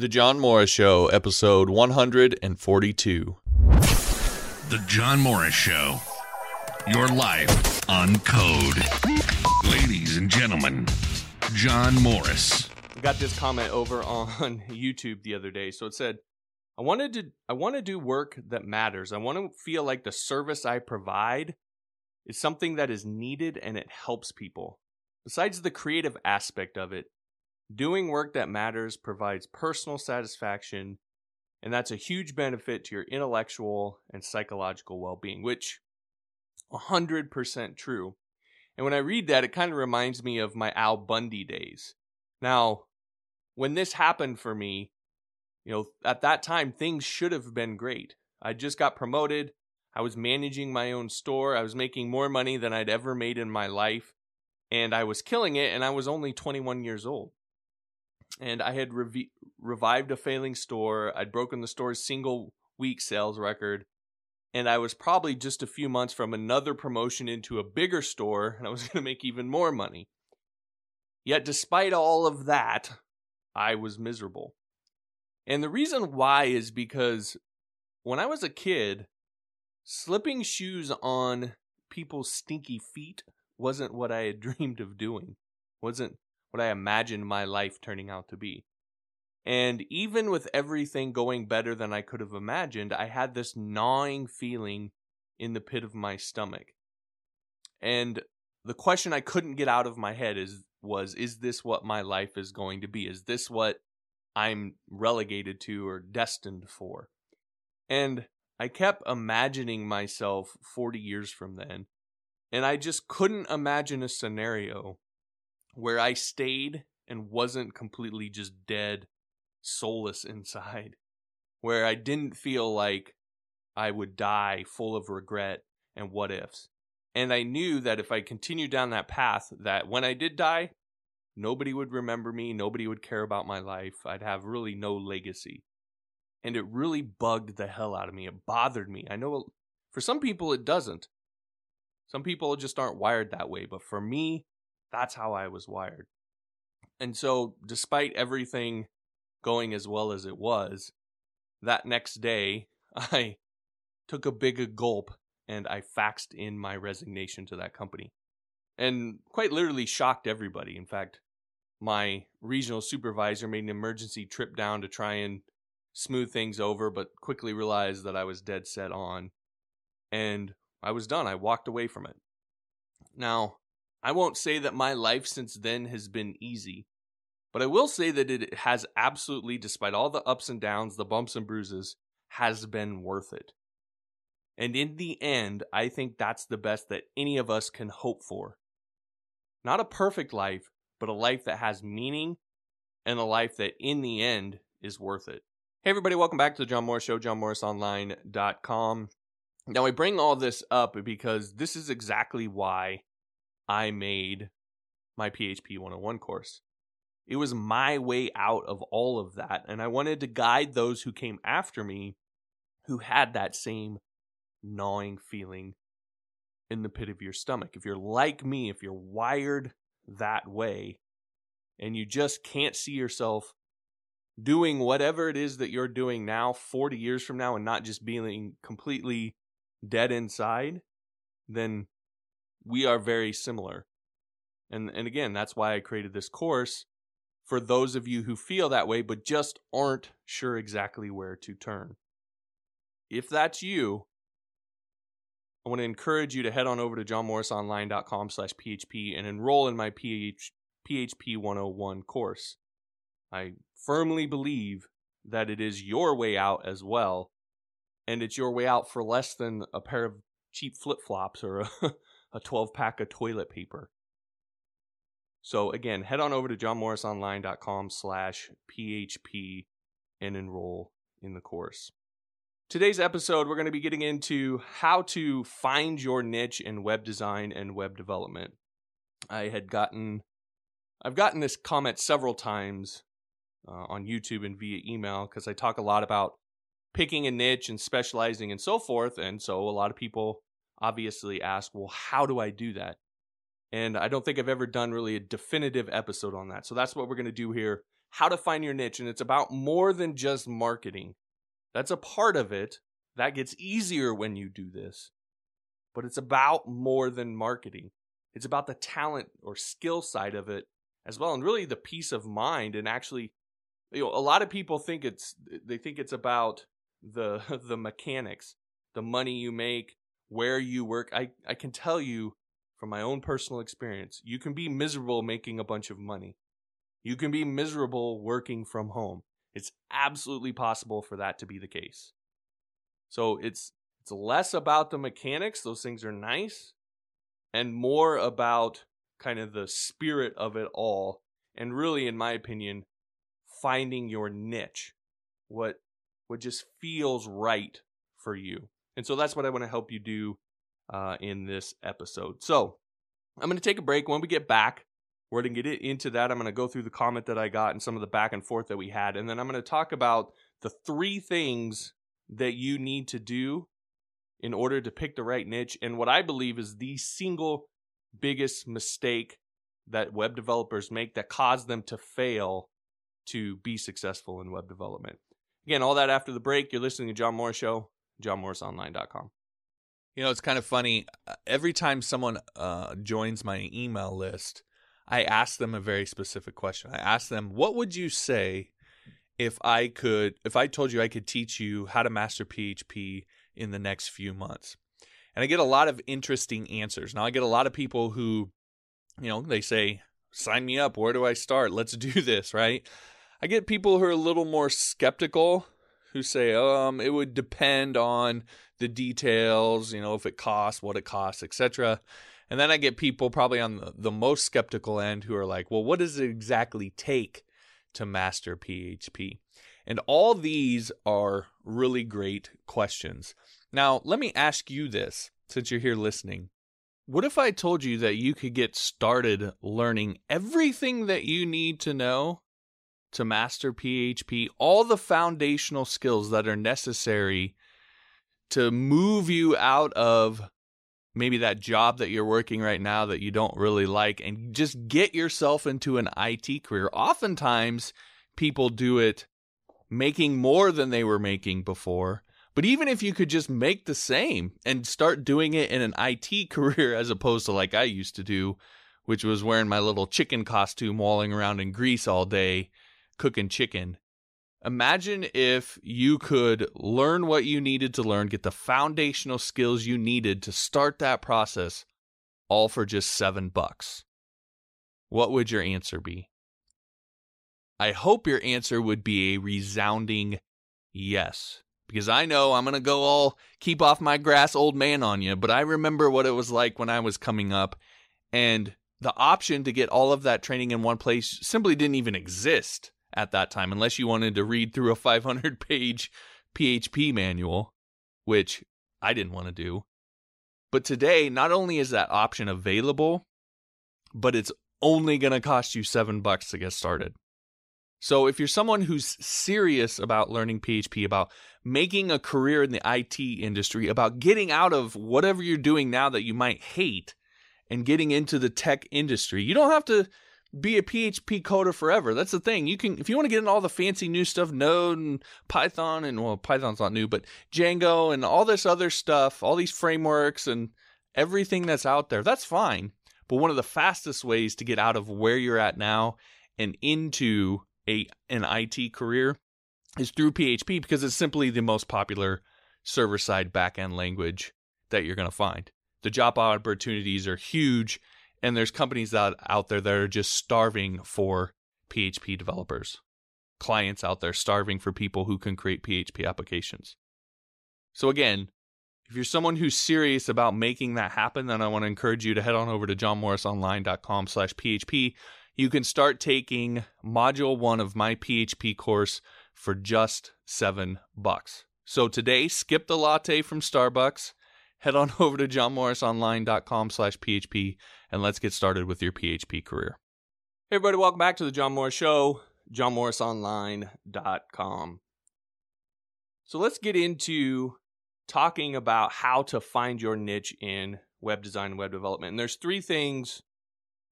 The John Morris Show, episode 142. The John Morris Show. Your life on code. Ladies and gentlemen, John Morris. I got this comment over on YouTube the other day. So it said, I wanted to I want to do work that matters. I want to feel like the service I provide is something that is needed and it helps people. Besides the creative aspect of it, doing work that matters provides personal satisfaction and that's a huge benefit to your intellectual and psychological well-being, which 100% true. And when I read that, it kind of reminds me of my Al Bundy days. Now, when this happened for me, you know, at that time, things should have been great. I just got promoted. I was managing my own store. I was making more money than I'd ever made in my life. And I was killing it, and I was only 21 years old. And I had rev- revived a failing store. I'd broken the store's single week sales record. And I was probably just a few months from another promotion into a bigger store, and I was going to make even more money. Yet, despite all of that, I was miserable. And the reason why is because when I was a kid, slipping shoes on people's stinky feet wasn't what I had dreamed of doing, wasn't what I imagined my life turning out to be. And even with everything going better than I could have imagined, I had this gnawing feeling in the pit of my stomach. And the question I couldn't get out of my head is was is this what my life is going to be? Is this what I'm relegated to or destined for? And I kept imagining myself 40 years from then, and I just couldn't imagine a scenario where I stayed and wasn't completely just dead, soulless inside, where I didn't feel like I would die full of regret and what ifs. And I knew that if I continued down that path, that when I did die, nobody would remember me, nobody would care about my life. I'd have really no legacy. And it really bugged the hell out of me. It bothered me. I know for some people it doesn't. Some people just aren't wired that way, but for me, that's how I was wired. And so, despite everything going as well as it was, that next day, I took a big gulp and I faxed in my resignation to that company. And quite literally shocked everybody. In fact, my regional supervisor made an emergency trip down to try and smooth things over, but quickly realized that I was dead set on. And I was done. I walked away from it. Now, I won't say that my life since then has been easy, but I will say that it has absolutely, despite all the ups and downs, the bumps and bruises, has been worth it. And in the end, I think that's the best that any of us can hope for. Not a perfect life, but a life that has meaning and a life that in the end is worth it. Hey, everybody, welcome back to the John Morris Show, johnmorrisonline.com. Now, I bring all this up because this is exactly why I made my PHP 101 course. It was my way out of all of that, and I wanted to guide those who came after me who had that same gnawing feeling in the pit of your stomach. If you're like me, if you're wired that way, and you just can't see yourself doing whatever it is that you're doing now 40 years from now and not just being completely dead inside, then we are very similar. And and again, that's why I created this course for those of you who feel that way but just aren't sure exactly where to turn. If that's you, I want to encourage you to head on over to johnmorrisonline.com slash php and enroll in my PH, PHP 101 course. I firmly believe that it is your way out as well, and it's your way out for less than a pair of cheap flip flops or a, a 12 pack of toilet paper. So again, head on over to johnmorrisonline.com slash php and enroll in the course. Today's episode, we're going to be getting into how to find your niche in web design and web development. I had gotten, I've gotten this comment several times uh, on YouTube and via email because I talk a lot about picking a niche and specializing and so forth. And so a lot of people obviously ask, well, how do I do that? And I don't think I've ever done really a definitive episode on that. So that's what we're going to do here how to find your niche. And it's about more than just marketing. That's a part of it. That gets easier when you do this. But it's about more than marketing. It's about the talent or skill side of it as well. And really the peace of mind and actually you know, a lot of people think it's they think it's about the the mechanics, the money you make, where you work. I, I can tell you from my own personal experience, you can be miserable making a bunch of money. You can be miserable working from home. It's absolutely possible for that to be the case. So it's it's less about the mechanics, those things are nice, and more about kind of the spirit of it all. And really, in my opinion, finding your niche. What what just feels right for you. And so that's what I want to help you do uh, in this episode. So I'm going to take a break. When we get back, we're going to get into that. I'm going to go through the comment that I got and some of the back and forth that we had. And then I'm going to talk about the three things that you need to do in order to pick the right niche and what I believe is the single biggest mistake that web developers make that cause them to fail to be successful in web development. Again, all that after the break. You're listening to John Morris Show, johnmorrisonline.com. You know, it's kind of funny. Uh, every time someone uh, joins my email list, I ask them a very specific question. I ask them, "What would you say if I could, if I told you I could teach you how to master PHP in the next few months?" And I get a lot of interesting answers. Now, I get a lot of people who, you know, they say, "Sign me up. Where do I start? Let's do this." Right? I get people who are a little more skeptical who say, um, it would depend on the details, you know, if it costs, what it costs, etc. And then I get people probably on the, the most skeptical end who are like, well, what does it exactly take to master PHP? And all these are really great questions. Now, let me ask you this since you're here listening. What if I told you that you could get started learning everything that you need to know to master PHP, all the foundational skills that are necessary to move you out of maybe that job that you're working right now that you don't really like and just get yourself into an IT career. Oftentimes, people do it making more than they were making before. But even if you could just make the same and start doing it in an IT career as opposed to like I used to do, which was wearing my little chicken costume walling around in grease all day cooking chicken. Imagine if you could learn what you needed to learn, get the foundational skills you needed to start that process, all for just seven bucks. What would your answer be? I hope your answer would be a resounding yes. Because I know I'm going to go all keep off my grass old man on you, but I remember what it was like when I was coming up, and the option to get all of that training in one place simply didn't even exist at that time, unless you wanted to read through a 500 page PHP manual, which I didn't want to do. But today, not only is that option available, but it's only going to cost you seven bucks to get started. So if you're someone who's serious about learning PHP, about making a career in the IT industry, about getting out of whatever you're doing now that you might hate and getting into the tech industry, you don't have to be a PHP coder forever. That's the thing. You can if you want to get in all the fancy new stuff, Node and Python and well, Python's not new, but Django and all this other stuff, all these frameworks and everything that's out there. That's fine. But one of the fastest ways to get out of where you're at now and into a an IT career is through PHP because it's simply the most popular server-side backend language that you're going to find. The job opportunities are huge and there's companies out, out there that are just starving for PHP developers. Clients out there starving for people who can create PHP applications. So again, if you're someone who's serious about making that happen, then I want to encourage you to head on over to johnmorrisonline.com slash PHP. You can start taking module one of my PHP course for just seven bucks. So today, skip the latte from Starbucks head on over to johnmorrisonline.com slash php and let's get started with your php career. Hey everybody welcome back to the john morris show johnmorrisonline.com so let's get into talking about how to find your niche in web design and web development. And there's three things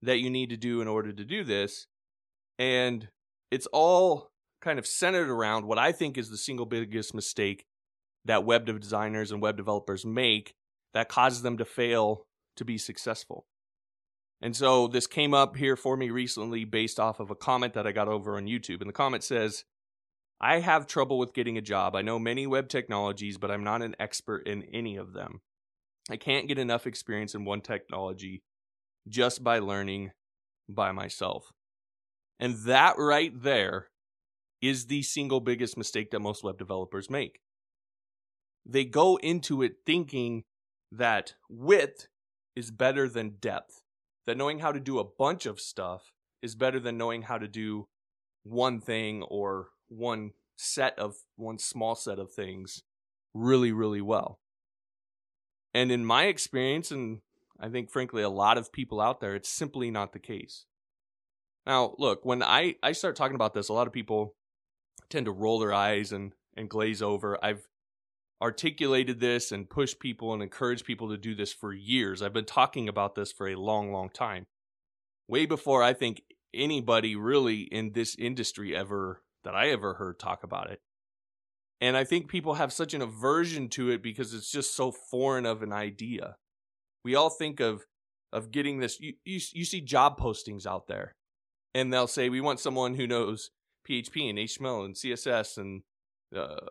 that you need to do in order to do this and it's all kind of centered around what I think is the single biggest mistake that web designers and web developers make that causes them to fail to be successful. And so this came up here for me recently based off of a comment that I got over on YouTube. And the comment says, I have trouble with getting a job. I know many web technologies, but I'm not an expert in any of them. I can't get enough experience in one technology just by learning by myself. And that right there is the single biggest mistake that most web developers make. They go into it thinking that width is better than depth, that knowing how to do a bunch of stuff is better than knowing how to do one thing or one set of one small set of things really, really well. And in my experience, and I think frankly a lot of people out there, it's simply not the case. Now, look, when I, I start talking about this, a lot of people tend to roll their eyes and, and glaze over. I've articulated this and pushed people and encouraged people to do this for years. I've been talking about this for a long, long time. Way before I think anybody really in this industry ever that I ever heard talk about it. And I think people have such an aversion to it because it's just so foreign of an idea. We all think of of getting this you, you, you see job postings out there and they'll say we want someone who knows PHP and HTML and CSS and uh,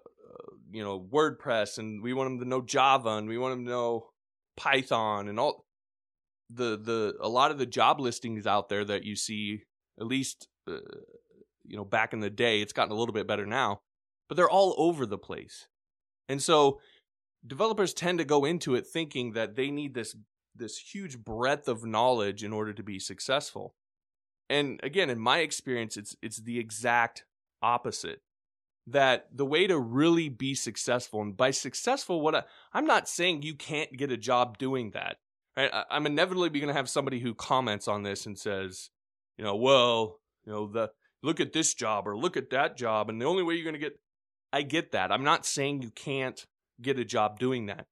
you know WordPress and we want them to know Java and we want them to know Python and all the the a lot of the job listings out there that you see at least uh, you know back in the day it's gotten a little bit better now but they're all over the place. And so developers tend to go into it thinking that they need this this huge breadth of knowledge in order to be successful. And again in my experience it's it's the exact opposite that the way to really be successful and by successful what I, i'm not saying you can't get a job doing that right? I, i'm inevitably going to have somebody who comments on this and says you know well you know the look at this job or look at that job and the only way you're going to get i get that. I'm not saying you can't get a job doing that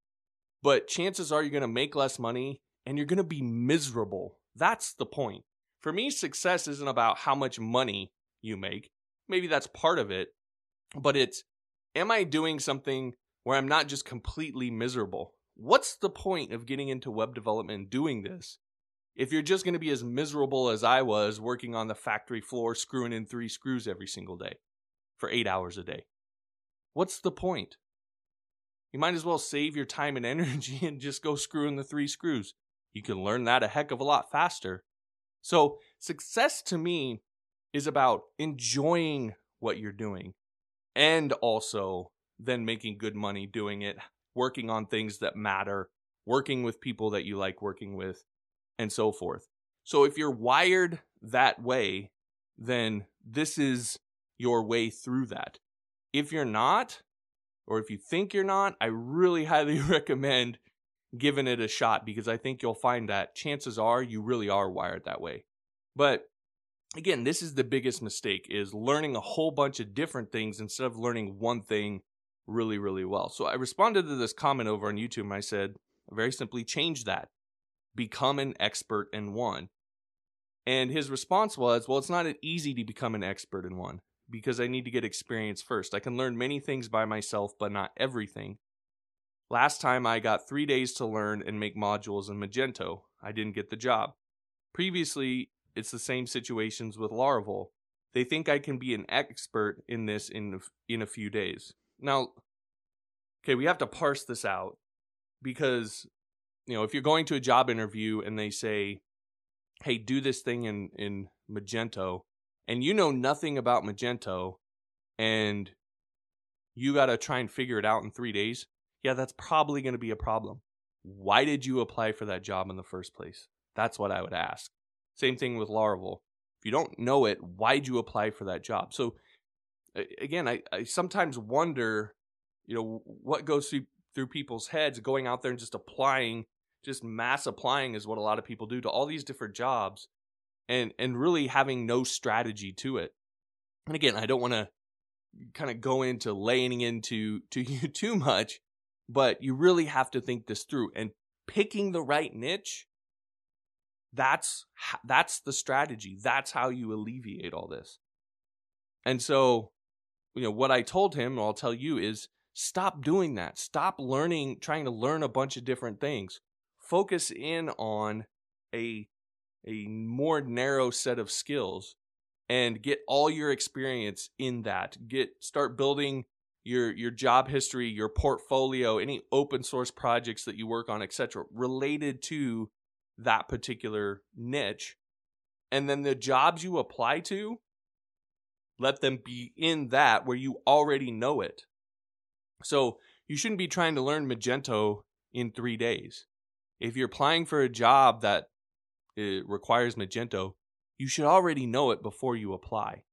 but chances are you're going to make less money and you're going to be miserable. That's the point. For me success isn't about how much money you make. Maybe that's part of it but it's am I doing something where I'm not just completely miserable? What's the point of getting into web development and doing this if you're just going to be as miserable as I was working on the factory floor screwing in three screws every single day for eight hours a day? What's the point? You might as well save your time and energy and just go screw in the three screws. You can learn that a heck of a lot faster. So, success to me is about enjoying what you're doing and also then making good money doing it, working on things that matter, working with people that you like working with, and so forth. So if you're wired that way, then this is your way through that. If you're not, or if you think you're not, I really highly recommend giving it a shot because I think you'll find that chances are you really are wired that way. But again, this is the biggest mistake is learning a whole bunch of different things instead of learning one thing really, really well. So I responded to this comment over on YouTube and I said, very simply, change that. Become an expert in one. And his response was, well, it's not easy to become an expert in one because I need to get experience first. I can learn many things by myself, but not everything. Last time I got three days to learn and make modules in Magento. I didn't get the job. Previously, it's the same situations with Laravel. They think I can be an expert in this in in a few days. Now, okay, we have to parse this out because you know, if you're going to a job interview and they say, "Hey, do this thing in in Magento," and you know nothing about Magento and you got to try and figure it out in 3 days, yeah, that's probably going to be a problem. Why did you apply for that job in the first place? That's what I would ask. Same thing with Laravel. If you don't know it, why'd you apply for that job? So again, I, I sometimes wonder, you know, what goes through through people's heads going out there and just applying, just mass applying is what a lot of people do to all these different jobs and and really having no strategy to it. And again, I don't want to kind of go into laying into to you too much, but you really have to think this through and picking the right niche that's that's the strategy. That's how you alleviate all this. And so, you know, what I told him, I'll tell you, is stop doing that. Stop learning, trying to learn a bunch of different things. Focus in on a a more narrow set of skills and get all your experience in that. Get start building your your job history, your portfolio, any open source projects that you work on, etc., related to that particular niche. And then the jobs you apply to, let them be in that where you already know it. So you shouldn't be trying to learn Magento in three days. If you're applying for a job that uh, requires Magento, you should already know it before you apply.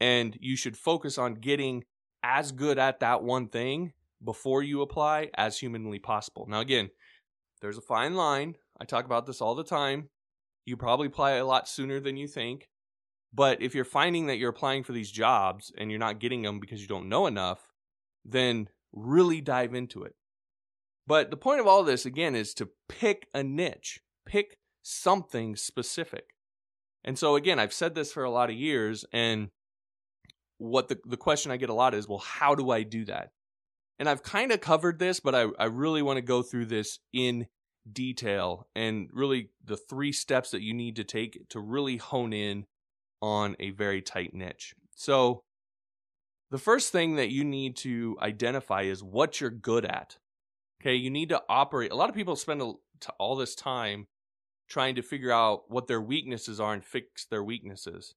And you should focus on getting as good at that one thing before you apply as humanly possible. Now, again, there's a fine line. I talk about this all the time. You probably apply a lot sooner than you think. But if you're finding that you're applying for these jobs and you're not getting them because you don't know enough, then really dive into it. But the point of all this, again, is to pick a niche, pick something specific. And so, again, I've said this for a lot of years, and what the, the question I get a lot is, well, how do I do that? And I've kind of covered this, but I, I really want to go through this in detail and really the three steps that you need to take to really hone in on a very tight niche. So, the first thing that you need to identify is what you're good at. Okay, you need to operate. A lot of people spend all this time trying to figure out what their weaknesses are and fix their weaknesses.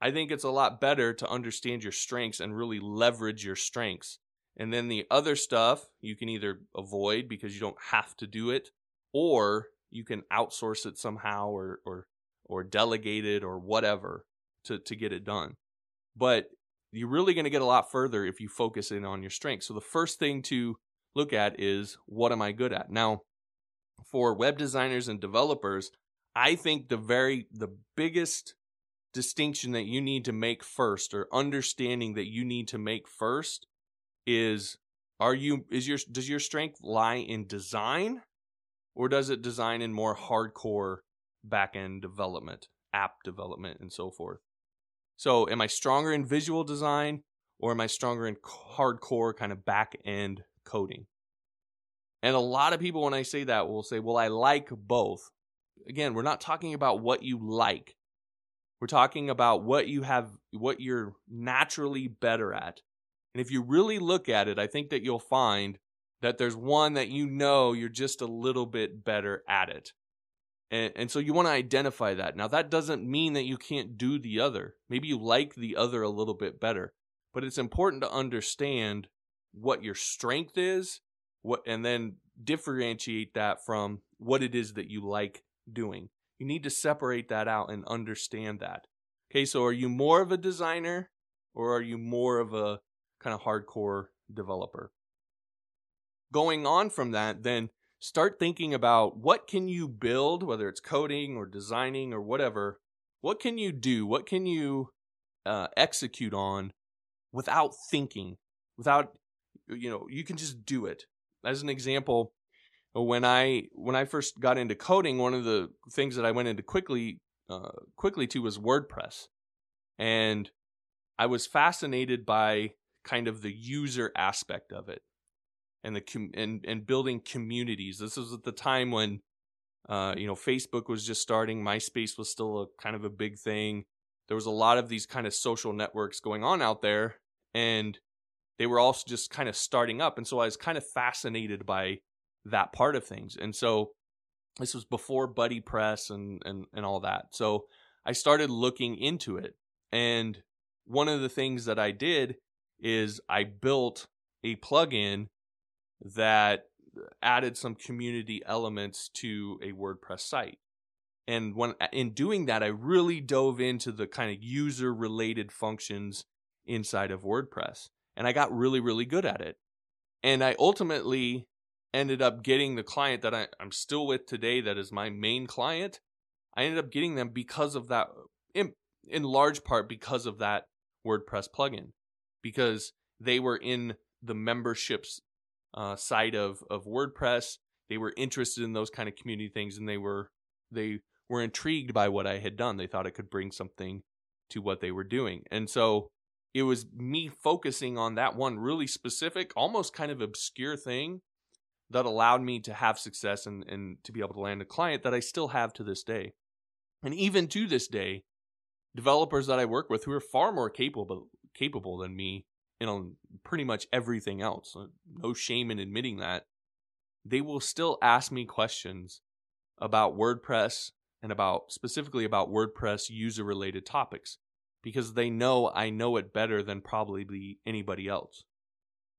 I think it's a lot better to understand your strengths and really leverage your strengths. And then the other stuff you can either avoid because you don't have to do it, or you can outsource it somehow or or or delegate it or whatever to, to get it done. But you're really going to get a lot further if you focus in on your strengths. So the first thing to look at is what am I good at? Now, for web designers and developers, I think the very the biggest distinction that you need to make first or understanding that you need to make first is are you is your does your strength lie in design or does it design in more hardcore back-end development, app development and so forth? So, am I stronger in visual design or am I stronger in hardcore kind of back-end coding? And a lot of people, when I say that, will say, well, I like both. Again, we're not talking about what you like. We're talking about what you have, what you're naturally better at. And if you really look at it, I think that you'll find that there's one that you know you're just a little bit better at it. And, and so you want to identify that. Now, that doesn't mean that you can't do the other. Maybe you like the other a little bit better, but it's important to understand what your strength is what and then differentiate that from what it is that you like doing. You need to separate that out and understand that. Okay, so are you more of a designer or are you more of a kind of hardcore developer? Going on from that, then start thinking about what can you build, whether it's coding or designing or whatever. What can you do? What can you uh, execute on without thinking? Without, you know, you can just do it as an example, when I when I first got into coding, one of the things that I went into quickly uh, quickly to was WordPress, and I was fascinated by kind of the user aspect of it, and the com- and and building communities. This was at the time when uh, you know Facebook was just starting, MySpace was still a kind of a big thing. There was a lot of these kind of social networks going on out there, and they were also just kind of starting up. And so I was kind of fascinated by that part of things. And so this was before BuddyPress and, and, and all that. So I started looking into it. And one of the things that I did is I built a plugin that added some community elements to a WordPress site. And when in doing that, I really dove into the kind of user related functions inside of WordPress and I got really, really good at it. And I ultimately ended up getting the client that I, am still with today, that is my main client. I ended up getting them because of that, in, in large part because of that WordPress plugin, because they were in the memberships uh, side of, of WordPress. They were interested in those kind of community things and they were, they were intrigued by what I had done. They thought it could bring something to what they were doing. And so it was me focusing on that one really specific, almost kind of obscure thing that allowed me to have success and, and to be able to land a client that I still have to this day. And even to this day, developers that I work with who are far more capable capable than me in pretty much everything else. Uh, no shame in admitting that. They will still ask me questions about WordPress and about specifically about WordPress user related topics because they know I know it better than probably anybody else.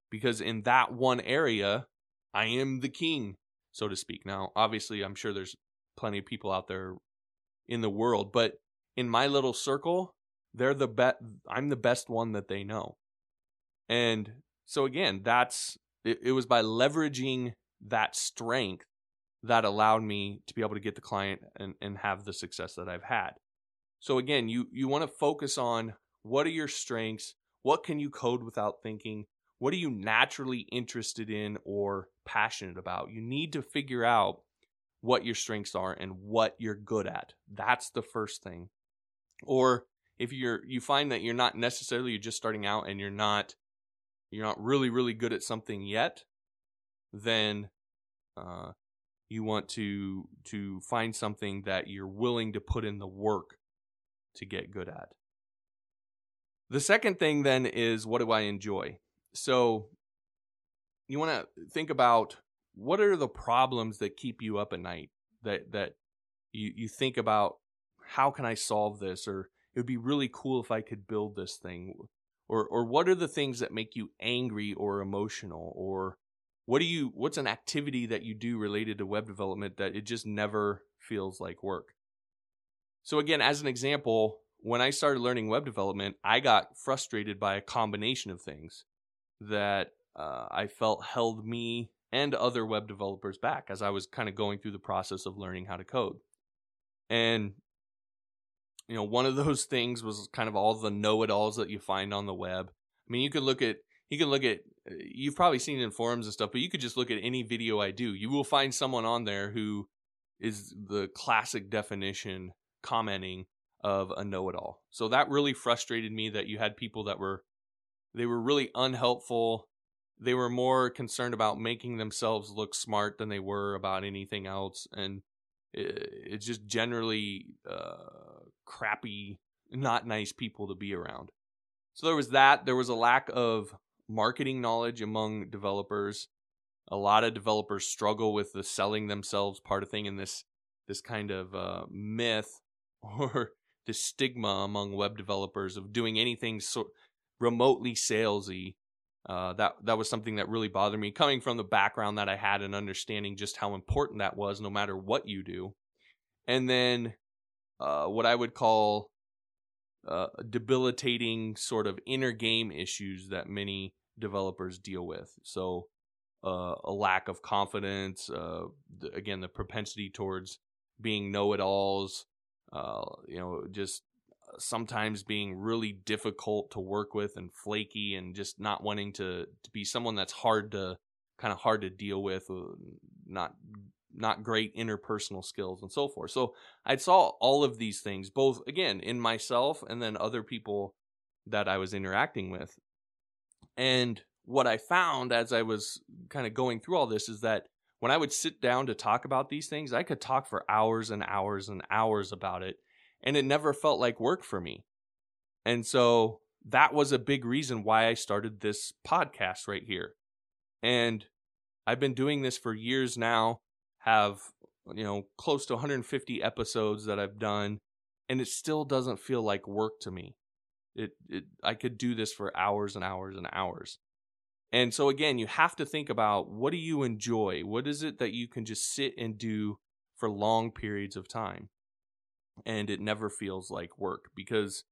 Because in that one area, I am the king, so to speak. Now, obviously, I'm sure there's plenty of people out there in the world, but in my little circle, they're the best. I'm the best one that they know. And so again, that's it, it was by leveraging that strength that allowed me to be able to get the client and, and have the success that I've had. So again, you you want to focus on what are your strengths, what can you code without thinking, what are you naturally interested in or passionate about. You need to figure out what your strengths are and what you're good at. That's the first thing. Or if you're you find that you're not necessarily you're just starting out and you're not you're not really really good at something yet, then uh, you want to to find something that you're willing to put in the work to get good at. The second thing then is what do I enjoy? So you want to think about what are the problems that keep you up at night that that you you think about how can I solve this or it would be really cool if I could build this thing or or what are the things that make you angry or emotional or what do you what's an activity that you do related to web development that it just never feels like work? So again as an example when i started learning web development i got frustrated by a combination of things that uh, i felt held me and other web developers back as i was kind of going through the process of learning how to code. And you know one of those things was kind of all the know-it-alls that you find on the web i mean you could look at you can look at you've probably seen it in forums and stuff, but you could just look at any video I do. You will find someone on there who is the classic definition commenting of a know-it-all. So that really frustrated me that you had people that were they were really unhelpful. They were more concerned about making themselves look smart than they were about anything else and it's just generally uh, crappy, not nice people to be around. So there was that. There was a lack of marketing knowledge among developers. A lot of developers struggle with the selling themselves part of thing and this this kind of uh, myth or this stigma among web developers of doing anything so remotely salesy. Uh, that that was something that really bothered me, coming from the background that I had and understanding just how important that was, no matter what you do. And then uh, what I would call uh, debilitating sort of inner game issues that many developers deal with. So, uh, a lack of confidence, uh, the, again, the propensity towards being know it alls, uh, you know, just sometimes being really difficult to work with and flaky and just not wanting to, to be someone that's hard to kind of hard to deal with, not not great interpersonal skills and so forth. So I saw all of these things, both again in myself and then other people that I was interacting with. And what I found as I was kind of going through all this is that when I would sit down to talk about these things, I could talk for hours and hours and hours about it, and it never felt like work for me. And so that was a big reason why I started this podcast right here. And I've been doing this for years now, have, you know, close to 150 episodes that I've done, and it still doesn't feel like work to me. It, it I could do this for hours and hours and hours. And so again, you have to think about what do you enjoy? What is it that you can just sit and do for long periods of time? And it never feels like work because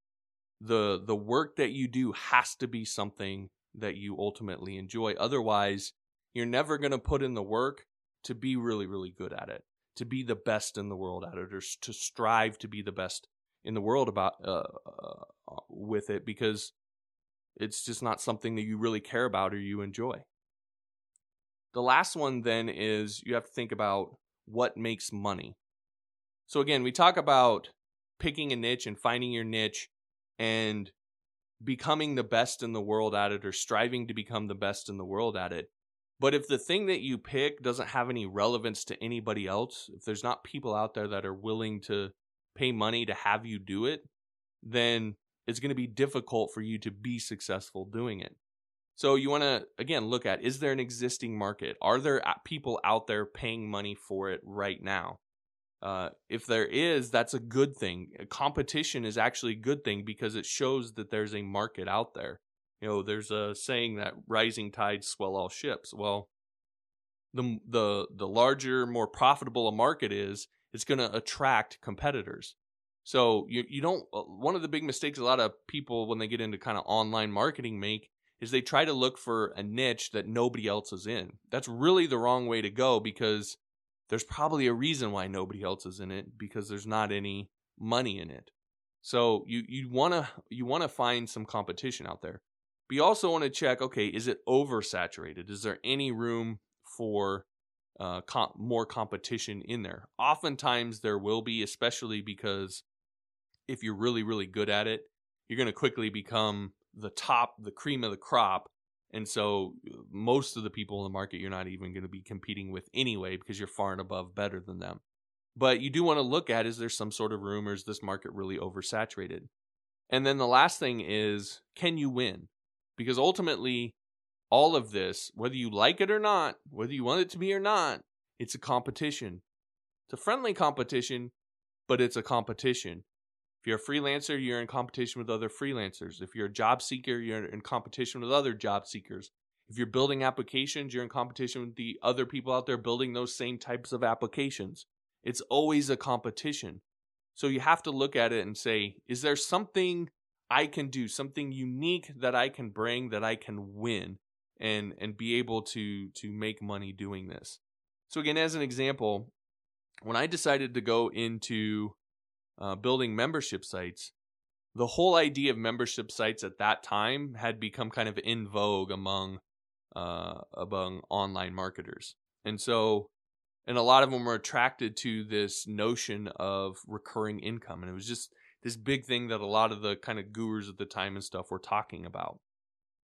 the the work that you do has to be something that you ultimately enjoy. Otherwise, you're never going to put in the work to be really really good at it, to be the best in the world at it or to strive to be the best in the world about uh, uh, with it because it's just not something that you really care about or you enjoy. The last one then is you have to think about what makes money. So again, we talk about picking a niche and finding your niche and becoming the best in the world at it or striving to become the best in the world at it. But if the thing that you pick doesn't have any relevance to anybody else, if there's not people out there that are willing to pay money to have you do it, then it's going to be difficult for you to be successful doing it. So you want to again look at is there an existing market? Are there people out there paying money for it right now? Uh, if there is, that's a good thing. Competition is actually a good thing because it shows that there's a market out there. You know, there's a saying that rising tides swell all ships. Well, the the the larger, more profitable a market is, it's going to attract competitors. So you you don't. Uh, one of the big mistakes a lot of people when they get into kind of online marketing make is they try to look for a niche that nobody else is in. That's really the wrong way to go because there's probably a reason why nobody else is in it because there's not any money in it. So you you want to you want to find some competition out there. But you also want to check okay, is it oversaturated? Is there any room for uh, comp- more competition in there? Oftentimes there will be, especially because if you're really really good at it, you're going to quickly become the top, the cream of the crop. And so most of the people in the market you're not even going to be competing with anyway because you're far and above better than them. But you do want to look at is there some sort of rumor is this market really oversaturated? And then the last thing is can you win? Because ultimately all of this, whether you like it or not, whether you want it to be or not, it's a competition. It's a friendly competition, but it's a competition. If you're a freelancer, you're in competition with other freelancers. If you're a job seeker, you're in competition with other job seekers. If you're building applications, you're in competition with the other people out there building those same types of applications. It's always a competition. So you have to look at it and say, is there something I can do, something unique that I can bring that I can win and and be able to to make money doing this. So again, as an example, when I decided to go into uh, building membership sites, the whole idea of membership sites at that time had become kind of in vogue among uh, among online marketers, and so and a lot of them were attracted to this notion of recurring income, and it was just this big thing that a lot of the kind of gurus at the time and stuff were talking about.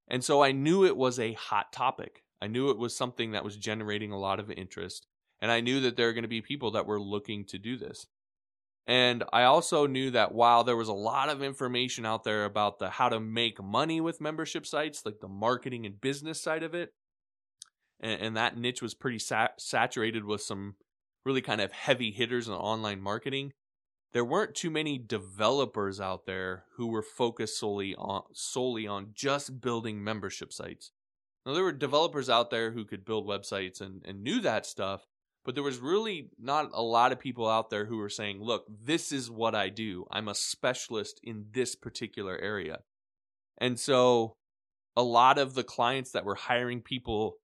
And so I knew it was a hot topic. I knew it was something that was generating a lot of interest. And I knew that there were going to be people that were looking to do this. And I also knew that while there was a lot of information out there about the how to make money with membership sites, like the marketing and business side of it, and, and that niche was pretty sat- saturated with some really kind of heavy hitters in online marketing. There weren't too many developers out there who were focused solely on solely on just building membership sites. Now there were developers out there who could build websites and, and knew that stuff, but there was really not a lot of people out there who were saying, look, this is what I do. I'm a specialist in this particular area. And so a lot of the clients that were hiring people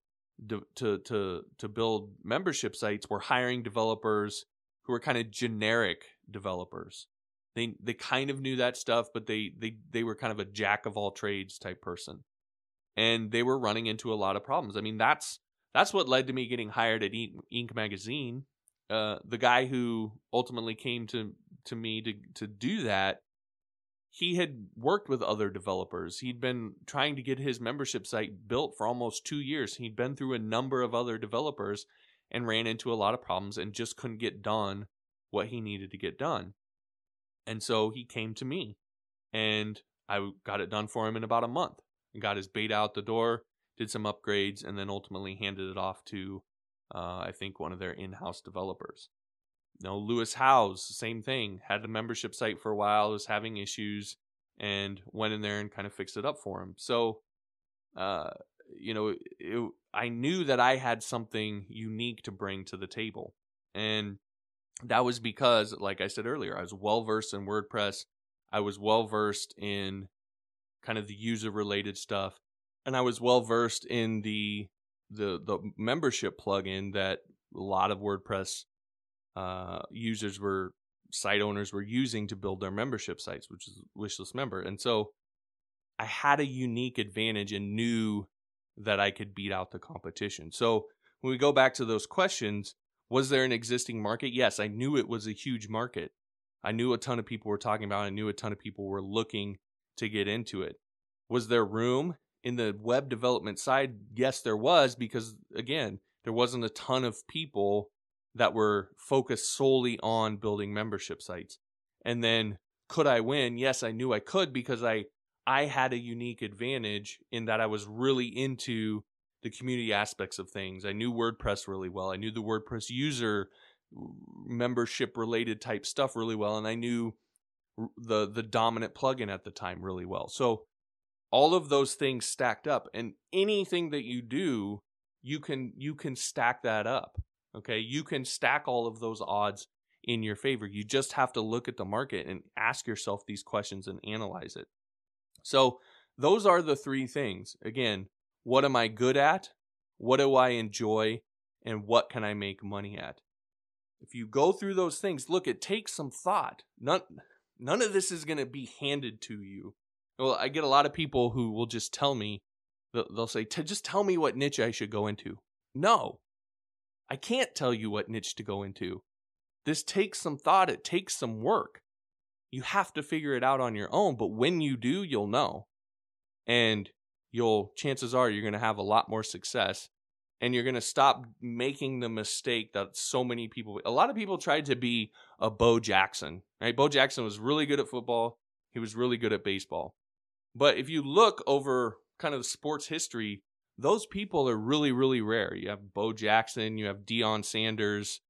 to, to, to, to build membership sites were hiring developers who were kind of generic developers. They, they kind of knew that stuff, but they, they, they were kind of a jack of all trades type person. And they were running into a lot of problems. I mean, that's that's what led to me getting hired at Inc. magazine. Uh, the guy who ultimately came to to me to to do that, he had worked with other developers. He'd been trying to get his membership site built for almost two years. He'd been through a number of other developers and ran into a lot of problems and just couldn't get done what he needed to get done. And so he came to me, and I got it done for him in about a month and got his beta out the door did some upgrades, and then ultimately handed it off to, uh, I think, one of their in house developers. Know, Lewis Howes, same thing, had a membership site for a while, was having issues, and went in there and kind of fixed it up for him. So, uh, you know, it, I knew that I had something unique to bring to the table. And that was because, like I said earlier, I was well versed in WordPress. I was well versed in kind of the user related stuff and I was well versed in the the the membership plugin that a lot of WordPress uh, users were site owners were using to build their membership sites, which is Wishlist Member, and so I had a unique advantage and knew that I could beat out the competition. So when we go back to those questions, was there an existing market? Yes, I knew it was a huge market. I knew a ton of people were talking about. It. I knew a ton of people were looking to get into it. Was there room in the web development side? Yes, there was because again, there wasn't a ton of people that were focused solely on building membership sites. And then could I win? Yes, I knew I could because I I had a unique advantage in that I was really into the community aspects of things. I knew WordPress really well. I knew the WordPress user membership related type stuff really well and I knew the the dominant plugin at the time really well. So all of those things stacked up and anything that you do you can you can stack that up. Okay? You can stack all of those odds in your favor. You just have to look at the market and ask yourself these questions and analyze it. So those are the three things. Again, what am I good at? What do I enjoy? And what can I make money at? If you go through those things, look, it takes some thought. None, none of this is going to be handed to you. Well, I get a lot of people who will just tell me, they'll say, just tell me what niche I should go into. No, I can't tell you what niche to go into. This takes some thought, it takes some work. You have to figure it out on your own, but when you do, you'll know. And you'll chances are you're going to have a lot more success and you're going to stop making the mistake that so many people a lot of people tried to be a Bo Jackson, right? Bo Jackson was really good at football, he was really good at baseball. But if you look over kind of sports history, those people are really really rare. You have Bo Jackson, you have Deion Sanders,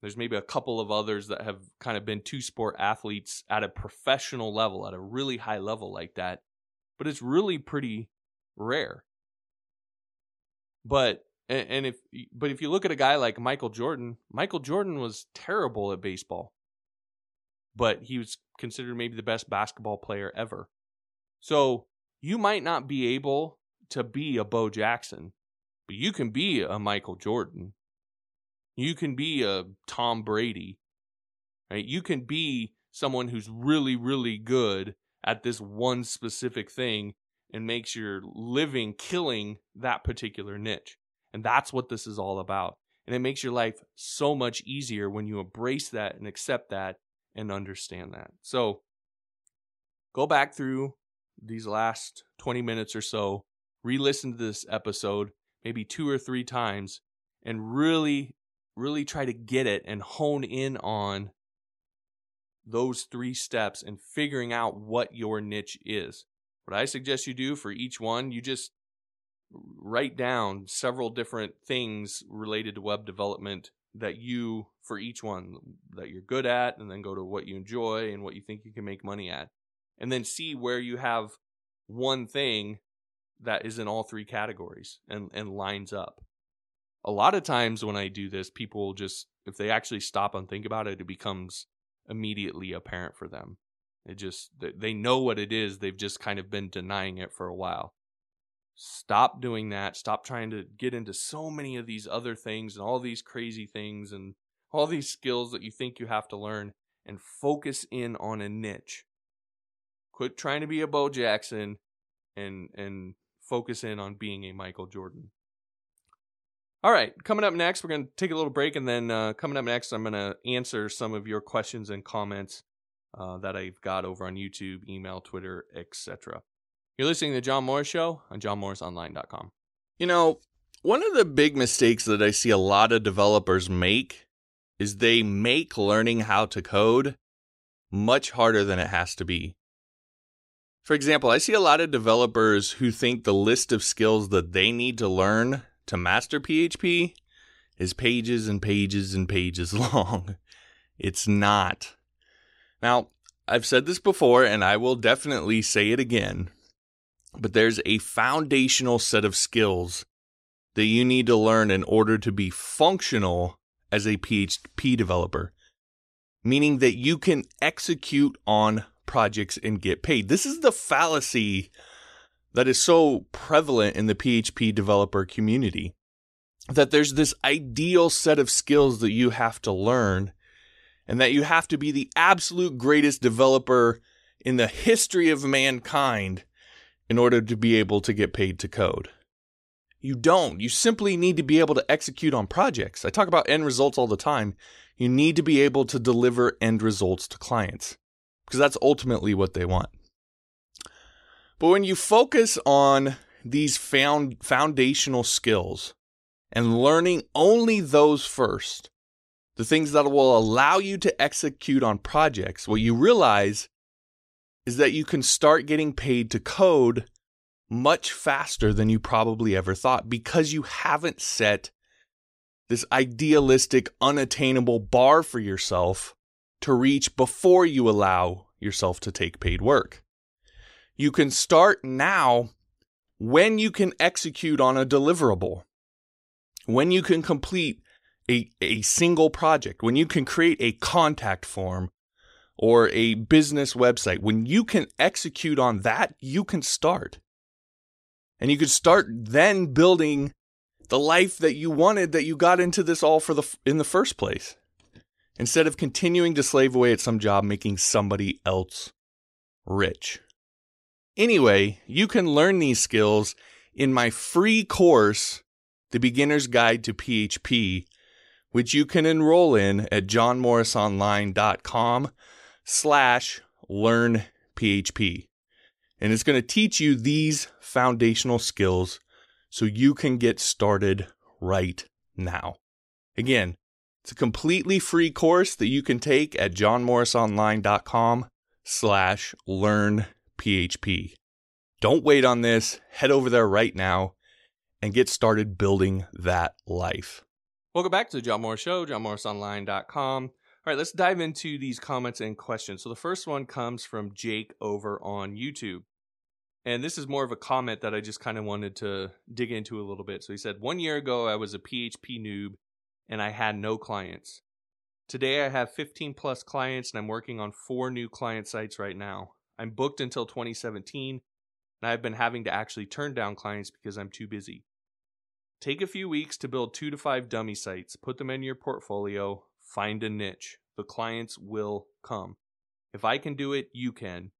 there's maybe a couple of others that have kind of been two sport athletes at a professional level, at a really high level like that. But it's really pretty rare. But and, if but if you look at a guy like Michael Jordan, Michael Jordan was terrible at baseball. But he was considered maybe the best basketball player ever. So you might not be able to be a Bo Jackson, but you can be a Michael Jordan. You can be a Tom Brady. Right? You can be someone who's really, really good at this one specific thing and makes your living killing that particular niche. And that's what this is all about. And it makes your life so much easier when you embrace that and accept that and understand that. So go back through these last 20 minutes or so, re listen to this episode maybe two or three times, and really, really try to get it and hone in on those three steps and figuring out what your niche is. What I suggest you do for each one, you just write down several different things related to web development that you, for each one, that you're good at, and then go to what you enjoy and what you think you can make money at. And then see where you have one thing that is in all three categories and, and lines up. A lot of times when I do this, people just, if they actually stop and think about it, it becomes immediately apparent for them. It just they know what it is. They've just kind of been denying it for a while. Stop doing that. Stop trying to get into so many of these other things and all these crazy things and all these skills that you think you have to learn and focus in on a niche. Quit trying to be a Bo Jackson and and focus in on being a Michael Jordan. All right, coming up next, we're going to take a little break, and then uh, coming up next, I'm going to answer some of your questions and comments uh, that I've got over on YouTube, email, Twitter, etc. You're listening to the John Morris Show on johnmorrisonline.com. You know, one of the big mistakes that I see a lot of developers make is they make learning how to code much harder than it has to be. For example, I see a lot of developers who think the list of skills that they need to learn to master PHP is pages and pages and pages long. It's not. Now, I've said this before and I will definitely say it again, but there's a foundational set of skills that you need to learn in order to be functional as a PHP developer, meaning that you can execute on projects and get paid. This is the fallacy that is so prevalent in the PHP developer community that there's this ideal set of skills that you have to learn and that you have to be the absolute greatest developer in the history of mankind in order to be able to get paid to code. You don't. You simply need to be able to execute on projects. I talk about end results all the time. You need to be able to deliver end results to clients because that's ultimately what they want. But when you focus on these found foundational skills and learning only those first, the things that will allow you to execute on projects, what you realize is that you can start getting paid to code much faster than you probably ever thought because you haven't set this idealistic, unattainable bar for yourself to reach before you allow yourself to take paid work. You can start now when you can execute on a deliverable, when you can complete a, a single project, when you can create a contact form or a business website, when you can execute on that, you can start. And you can start then building the life that you wanted that you got into this all for the in the first place. Instead of continuing to slave away at some job making somebody else rich. Anyway, you can learn these skills in my free course, The Beginner's Guide to PHP, which you can enroll in at johnmorrisonline.com slash learn PHP. And it's going to teach you these foundational skills so you can get started right now. Again, it's a completely free course that you can take at johnmorrisonline.com slash learn PHP. Don't wait on this. Head over there right now and get started building that life. Welcome back to the John Morris Show, johnmorrisonline.com. All right, let's dive into these comments and questions. So the first one comes from Jake over on YouTube. And this is more of a comment that I just kind of wanted to dig into a little bit. So he said, One year ago, I was a PHP noob and I had no clients. Today, I have 15 plus clients and I'm working on four new client sites right now. I'm booked until 2017 and I've been having to actually turn down clients because I'm too busy. Take a few weeks to build two to five dummy sites, put them in your portfolio, find a niche. The clients will come. If I can do it, you can.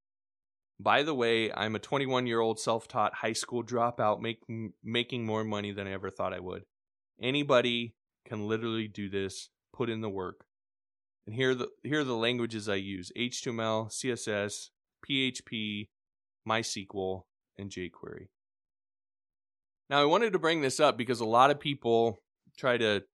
By the way, I'm a 21 year old self taught high school dropout making, making more money than I ever thought I would. Anybody can literally do this, put in the work. And here are the, here are the languages I use HTML, CSS, PHP, MySQL, and jQuery. Now, I wanted to bring this up because a lot of people try to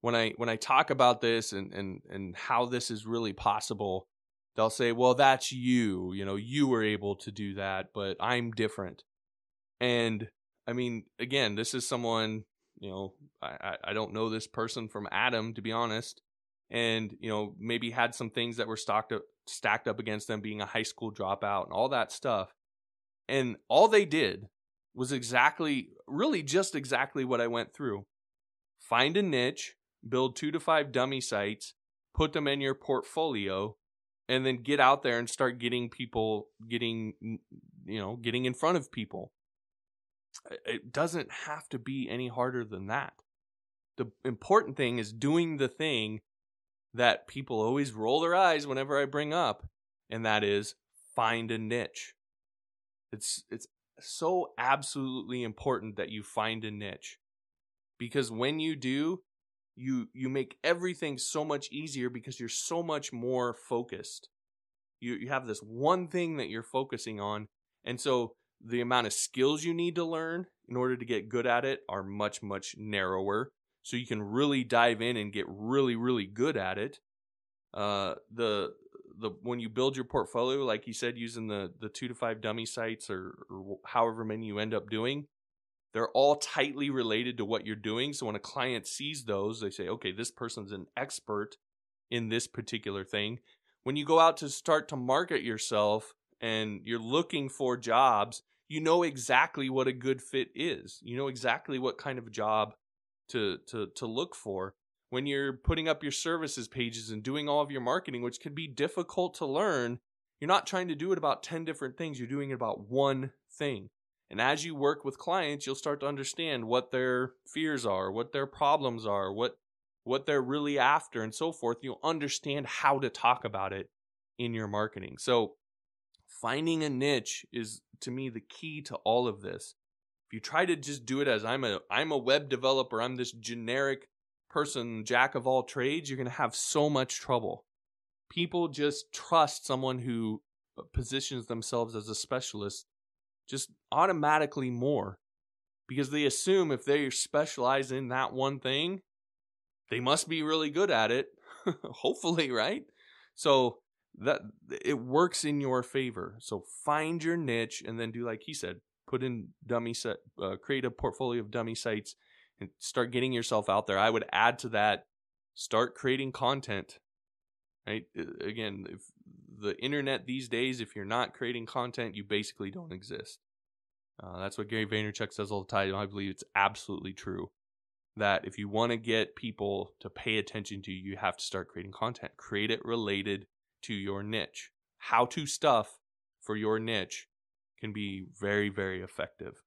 when I when I talk about this and and and how this is really possible, they'll say, well, that's you. You know, you were able to do that, but I'm different. And I mean, again, this is someone, you know, I, I don't know this person from Adam, to be honest. And, you know, maybe had some things that were stacked up, stacked up against them being a high school dropout and all that stuff. And all they did was exactly, really just exactly what I went through. Find a niche, build two to five dummy sites, put them in your portfolio, and then get out there and start getting people getting you know getting in front of people it doesn't have to be any harder than that the important thing is doing the thing that people always roll their eyes whenever i bring up and that is find a niche. It's it's so absolutely important that you find a niche because when you do you you make everything so much easier because you're so much more focused. You you have this one thing that you're focusing on and so the amount of skills you need to learn in order to get good at it are much much narrower so you can really dive in and get really really good at it uh the the when you build your portfolio like you said using the the 2 to 5 dummy sites or, or however many you end up doing they're all tightly related to what you're doing. So when a client sees those, they say, okay, this person's an expert in this particular thing. When you go out to start to market yourself and you're looking for jobs, you know exactly what a good fit is. You know exactly what kind of job to to to look for. When you're putting up your services pages and doing all of your marketing, which can be difficult to learn, you're not trying to do it about 10 different things. You're doing it about one thing. And as you work with clients, you'll start to understand what their fears are, what their problems are, what what they're really after and so forth. You'll understand how to talk about it in your marketing. So finding a niche is to me the key to all of this. If you try to just do it as I'm a I'm a web developer, I'm this generic person, jack of all trades, you're going to have so much trouble. People just trust someone who uh, positions themselves as a specialist just automatically more because they assume if they specialize in that one thing, they must be really good at it. Hopefully, right? So that it works in your favor. So find your niche and then do like he said, put in dummy set, uh, create a portfolio of dummy sites and start getting yourself out there. I would add to that, start creating content. Right? Again, if the internet these days, if you're not creating content, you basically don't exist. Uh, that's what Gary Vaynerchuk says all the time. I believe it's absolutely true. That if you want to get people to pay attention to you, you have to start creating content. Create it related to your niche. How to stuff for your niche can be very, very effective.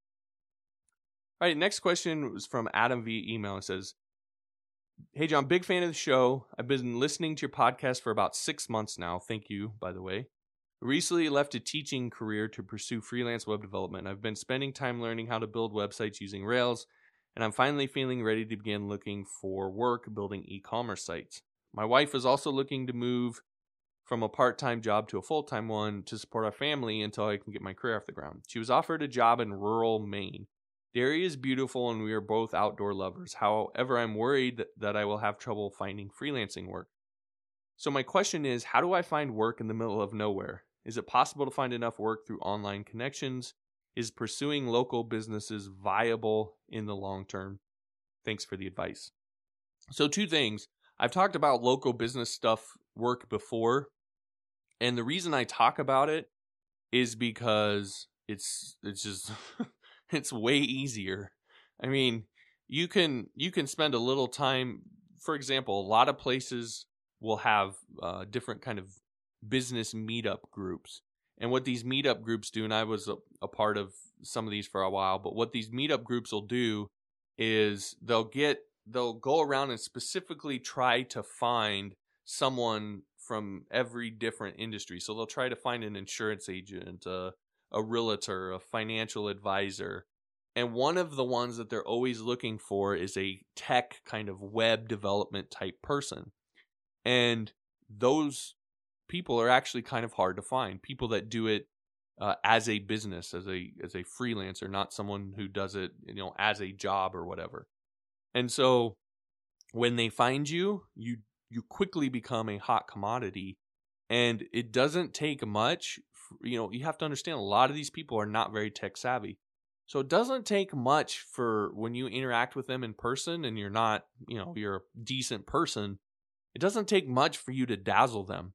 All right, next question was from Adam V. Email. It says, Hey, John, big fan of the show. I've been listening to your podcast for about six months now. Thank you, by the way. Recently left a teaching career to pursue freelance web development. I've been spending time learning how to build websites using Rails, and I'm finally feeling ready to begin looking for work building e commerce sites. My wife is also looking to move from a part time job to a full time one to support our family until I can get my career off the ground. She was offered a job in rural Maine. Area is beautiful and we are both outdoor lovers. However, I'm worried that I will have trouble finding freelancing work. So, my question is how do I find work in the middle of nowhere? Is it possible to find enough work through online connections? Is pursuing local businesses viable in the long term? Thanks for the advice. So, two things. I've talked about local business stuff work before. And the reason I talk about it is because it's it's just it's way easier. I mean, you can you can spend a little time for example, a lot of places will have uh, different kind of business meetup groups. And what these meetup groups do, and I was a, a part of some of these for a while, but what these meetup groups will do is they'll get they'll go around and specifically try to find someone from every different industry. So they'll try to find an insurance agent, a, a realtor, a financial advisor. And one of the ones that they're always looking for is a tech kind of web development type person. And those people are actually kind of hard to find. People that do it uh, as a business, as a as a freelancer, not someone who does it, you know, as a job or whatever. And so when they find you, you you quickly become a hot commodity and it doesn't take much you know you have to understand a lot of these people are not very tech savvy so it doesn't take much for when you interact with them in person and you're not you know you're a decent person it doesn't take much for you to dazzle them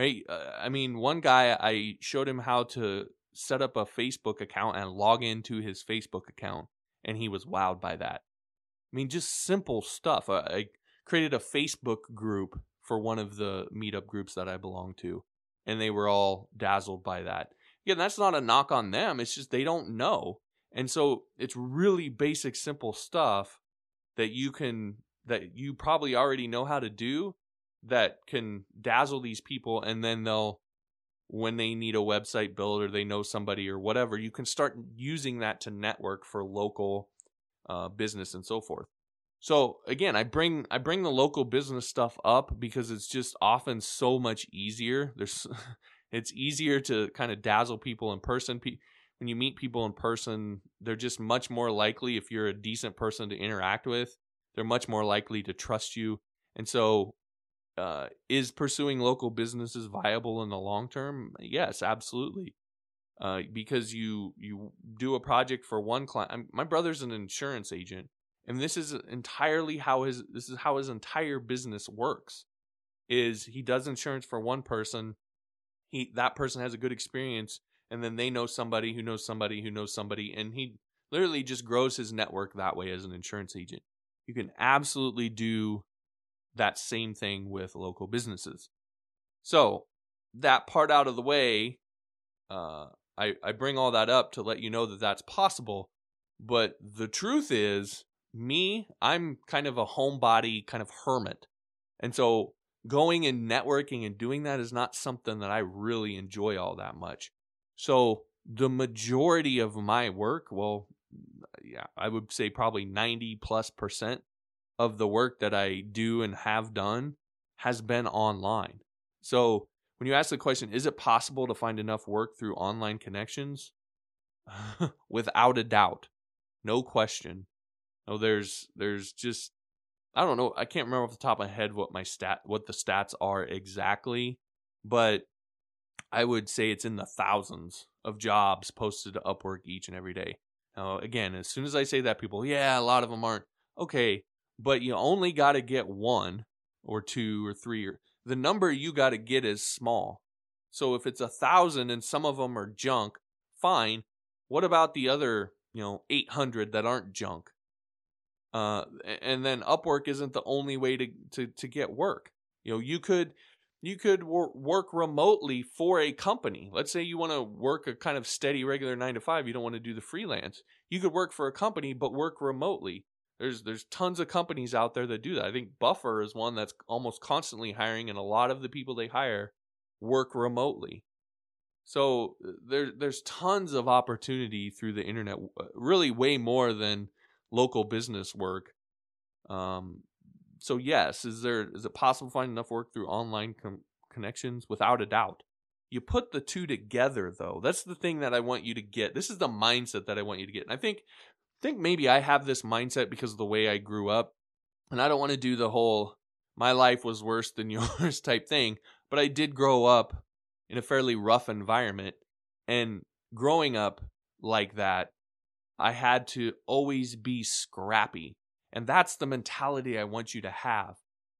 right? Uh, I mean, one guy I showed him how to set up a Facebook account and log into his Facebook account, and he was wowed by that. I mean, just simple stuff. I, I created a Facebook group for one of the meetup groups that I belong to, and they were all dazzled by that. Again, that's not a knock on them. It's just they don't know. And so it's really basic, simple stuff that you can, that you probably already know how to do that can dazzle these people and then they'll when they need a website built or they know somebody or whatever you can start using that to network for local uh, business and so forth so again i bring i bring the local business stuff up because it's just often so much easier there's it's easier to kind of dazzle people in person when you meet people in person they're just much more likely if you're a decent person to interact with they're much more likely to trust you and so uh, is pursuing local businesses viable in the long term? Yes, absolutely. Uh, because you you do a project for one client. I'm, my brother's an insurance agent, and this is entirely how his this is how his entire business works. Is he does insurance for one person, he that person has a good experience, and then they know somebody who knows somebody who knows somebody, and he literally just grows his network that way as an insurance agent. You can absolutely do that same thing with local businesses. So, that part out of the way, uh, I, I bring all that up to let you know that that's possible. But the truth is, me, I'm kind of a homebody kind of hermit. And so going and networking and doing that is not something that I really enjoy all that much. So the majority of my work, well, yeah, I would say probably 90 plus percent of the work that I do and have done has been online. So when you ask the question, is it possible to find enough work through online connections? without a doubt, no question. No, there's there's just I don't know. I can't remember off the top of my head what my stat what the stats are exactly, but I would say it's in the thousands of jobs posted to Upwork each and every day. Now, again, as soon as I say that, people, yeah, a lot of them aren't okay, but you only got to get one or two or three. Or, the number you got to get is small. So if it's a thousand and some of them are junk, fine. What about the other, you know, 800 that aren't junk? Uh, and then Upwork isn't the only way to, to, to get work. You know, you could you could wor- work remotely for a company. Let's say you want to work a kind of steady, regular nine to five. You don't want to do the freelance. You could work for a company, but work remotely. There's there's tons of companies out there that do that. I think Buffer is one that's almost constantly hiring, and a lot of the people they hire work remotely. So there's there's tons of opportunity through the internet. Really, way more than local business work. Um, so yes, is there is it possible to find enough work through online com- connections? Without a doubt. You put the two together though. That's the thing that I want you to get. This is the mindset that I want you to get. And I think think maybe I have this mindset because of the way I grew up. And I don't want to do the whole my life was worse than yours type thing, but I did grow up in a fairly rough environment and growing up like that, I had to always be scrappy and that's the mentality I want you to have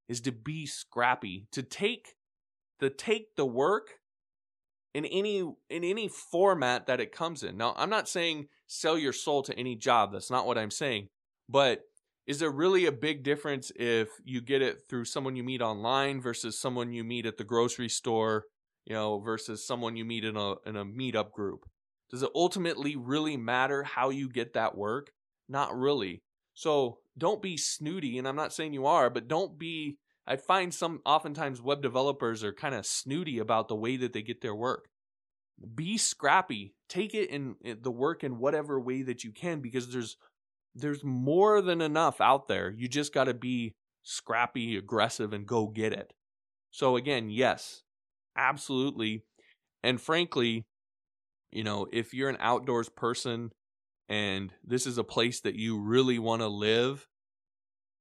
is to be scrappy, to take the take the work in any in any format that it comes in. Now, I'm not saying sell your soul to any job. That's not what I'm saying. But is there really a big difference if you get it through someone you meet online versus someone you meet at the grocery store, you know, versus someone you meet in a in a meetup group? Does it ultimately really matter how you get that work? Not really. So don't be snooty, and I'm not saying you are, but don't be. I find some oftentimes web developers are kind of snooty about the way that they get their work. Be scrappy. Take it in, the work in whatever way that you can because there's there's more than enough out there. You just got to be scrappy, aggressive, and go get it. So again, yes, absolutely. And frankly, you know, if you're an outdoors person and this is a place that you really want to live,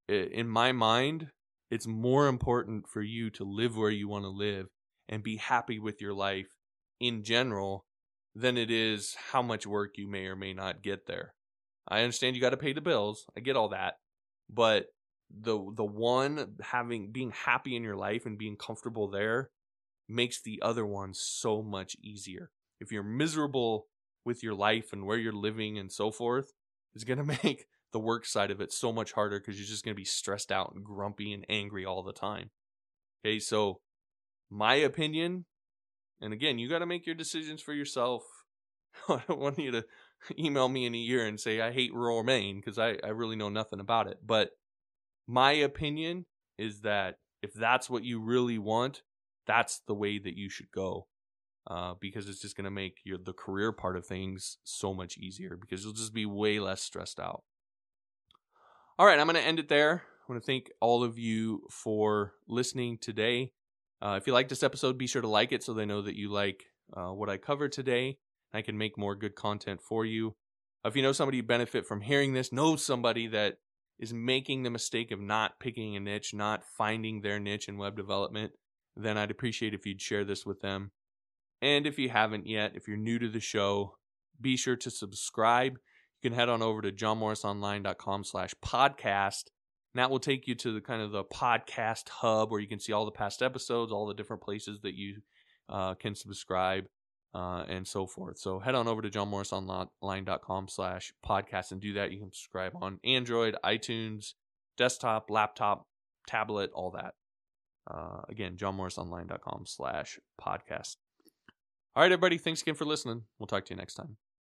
in my mind, it's more important for you to live where you want to live and be happy with your life in general than it is how much work you may or may not get there. I understand you got to pay the bills. I get all that. But the the one having being happy in your life and being comfortable there makes the other one so much easier. If you're miserable with your life and where you're living and so forth, it's going to make the work side of it so much harder because you're just going to be stressed out and grumpy and angry all the time. Okay, so my opinion, and again, you got to make your decisions for yourself. I don't want you to email me in a year and say I hate rural Maine because I, I really know nothing about it. But my opinion is that if that's what you really want, that's the way that you should go. Uh, because it's just going to make your the career part of things so much easier because you'll just be way less stressed out. All right, I'm going to end it there. I want to thank all of you for listening today. Uh, if you like this episode, be sure to like it so they know that you like uh, what I covered today. I can make more good content for you. If you know somebody you benefit from hearing this, know somebody that is making the mistake of not picking a niche, not finding their niche in web development, then I'd appreciate if you'd share this with them. And if you haven't yet, if you're new to the show, be sure to subscribe you can head on over to johnmorrisonline.com slash podcast. And that will take you to the kind of the podcast hub where you can see all the past episodes, all the different places that you uh, can subscribe, uh, and so forth. So head on over to johnmorrisonline.com slash podcast and do that. You can subscribe on Android, iTunes, desktop, laptop, tablet, all that. Uh, again, johnmorrisonline.com slash podcast. All right, everybody. Thanks again for listening. We'll talk to you next time.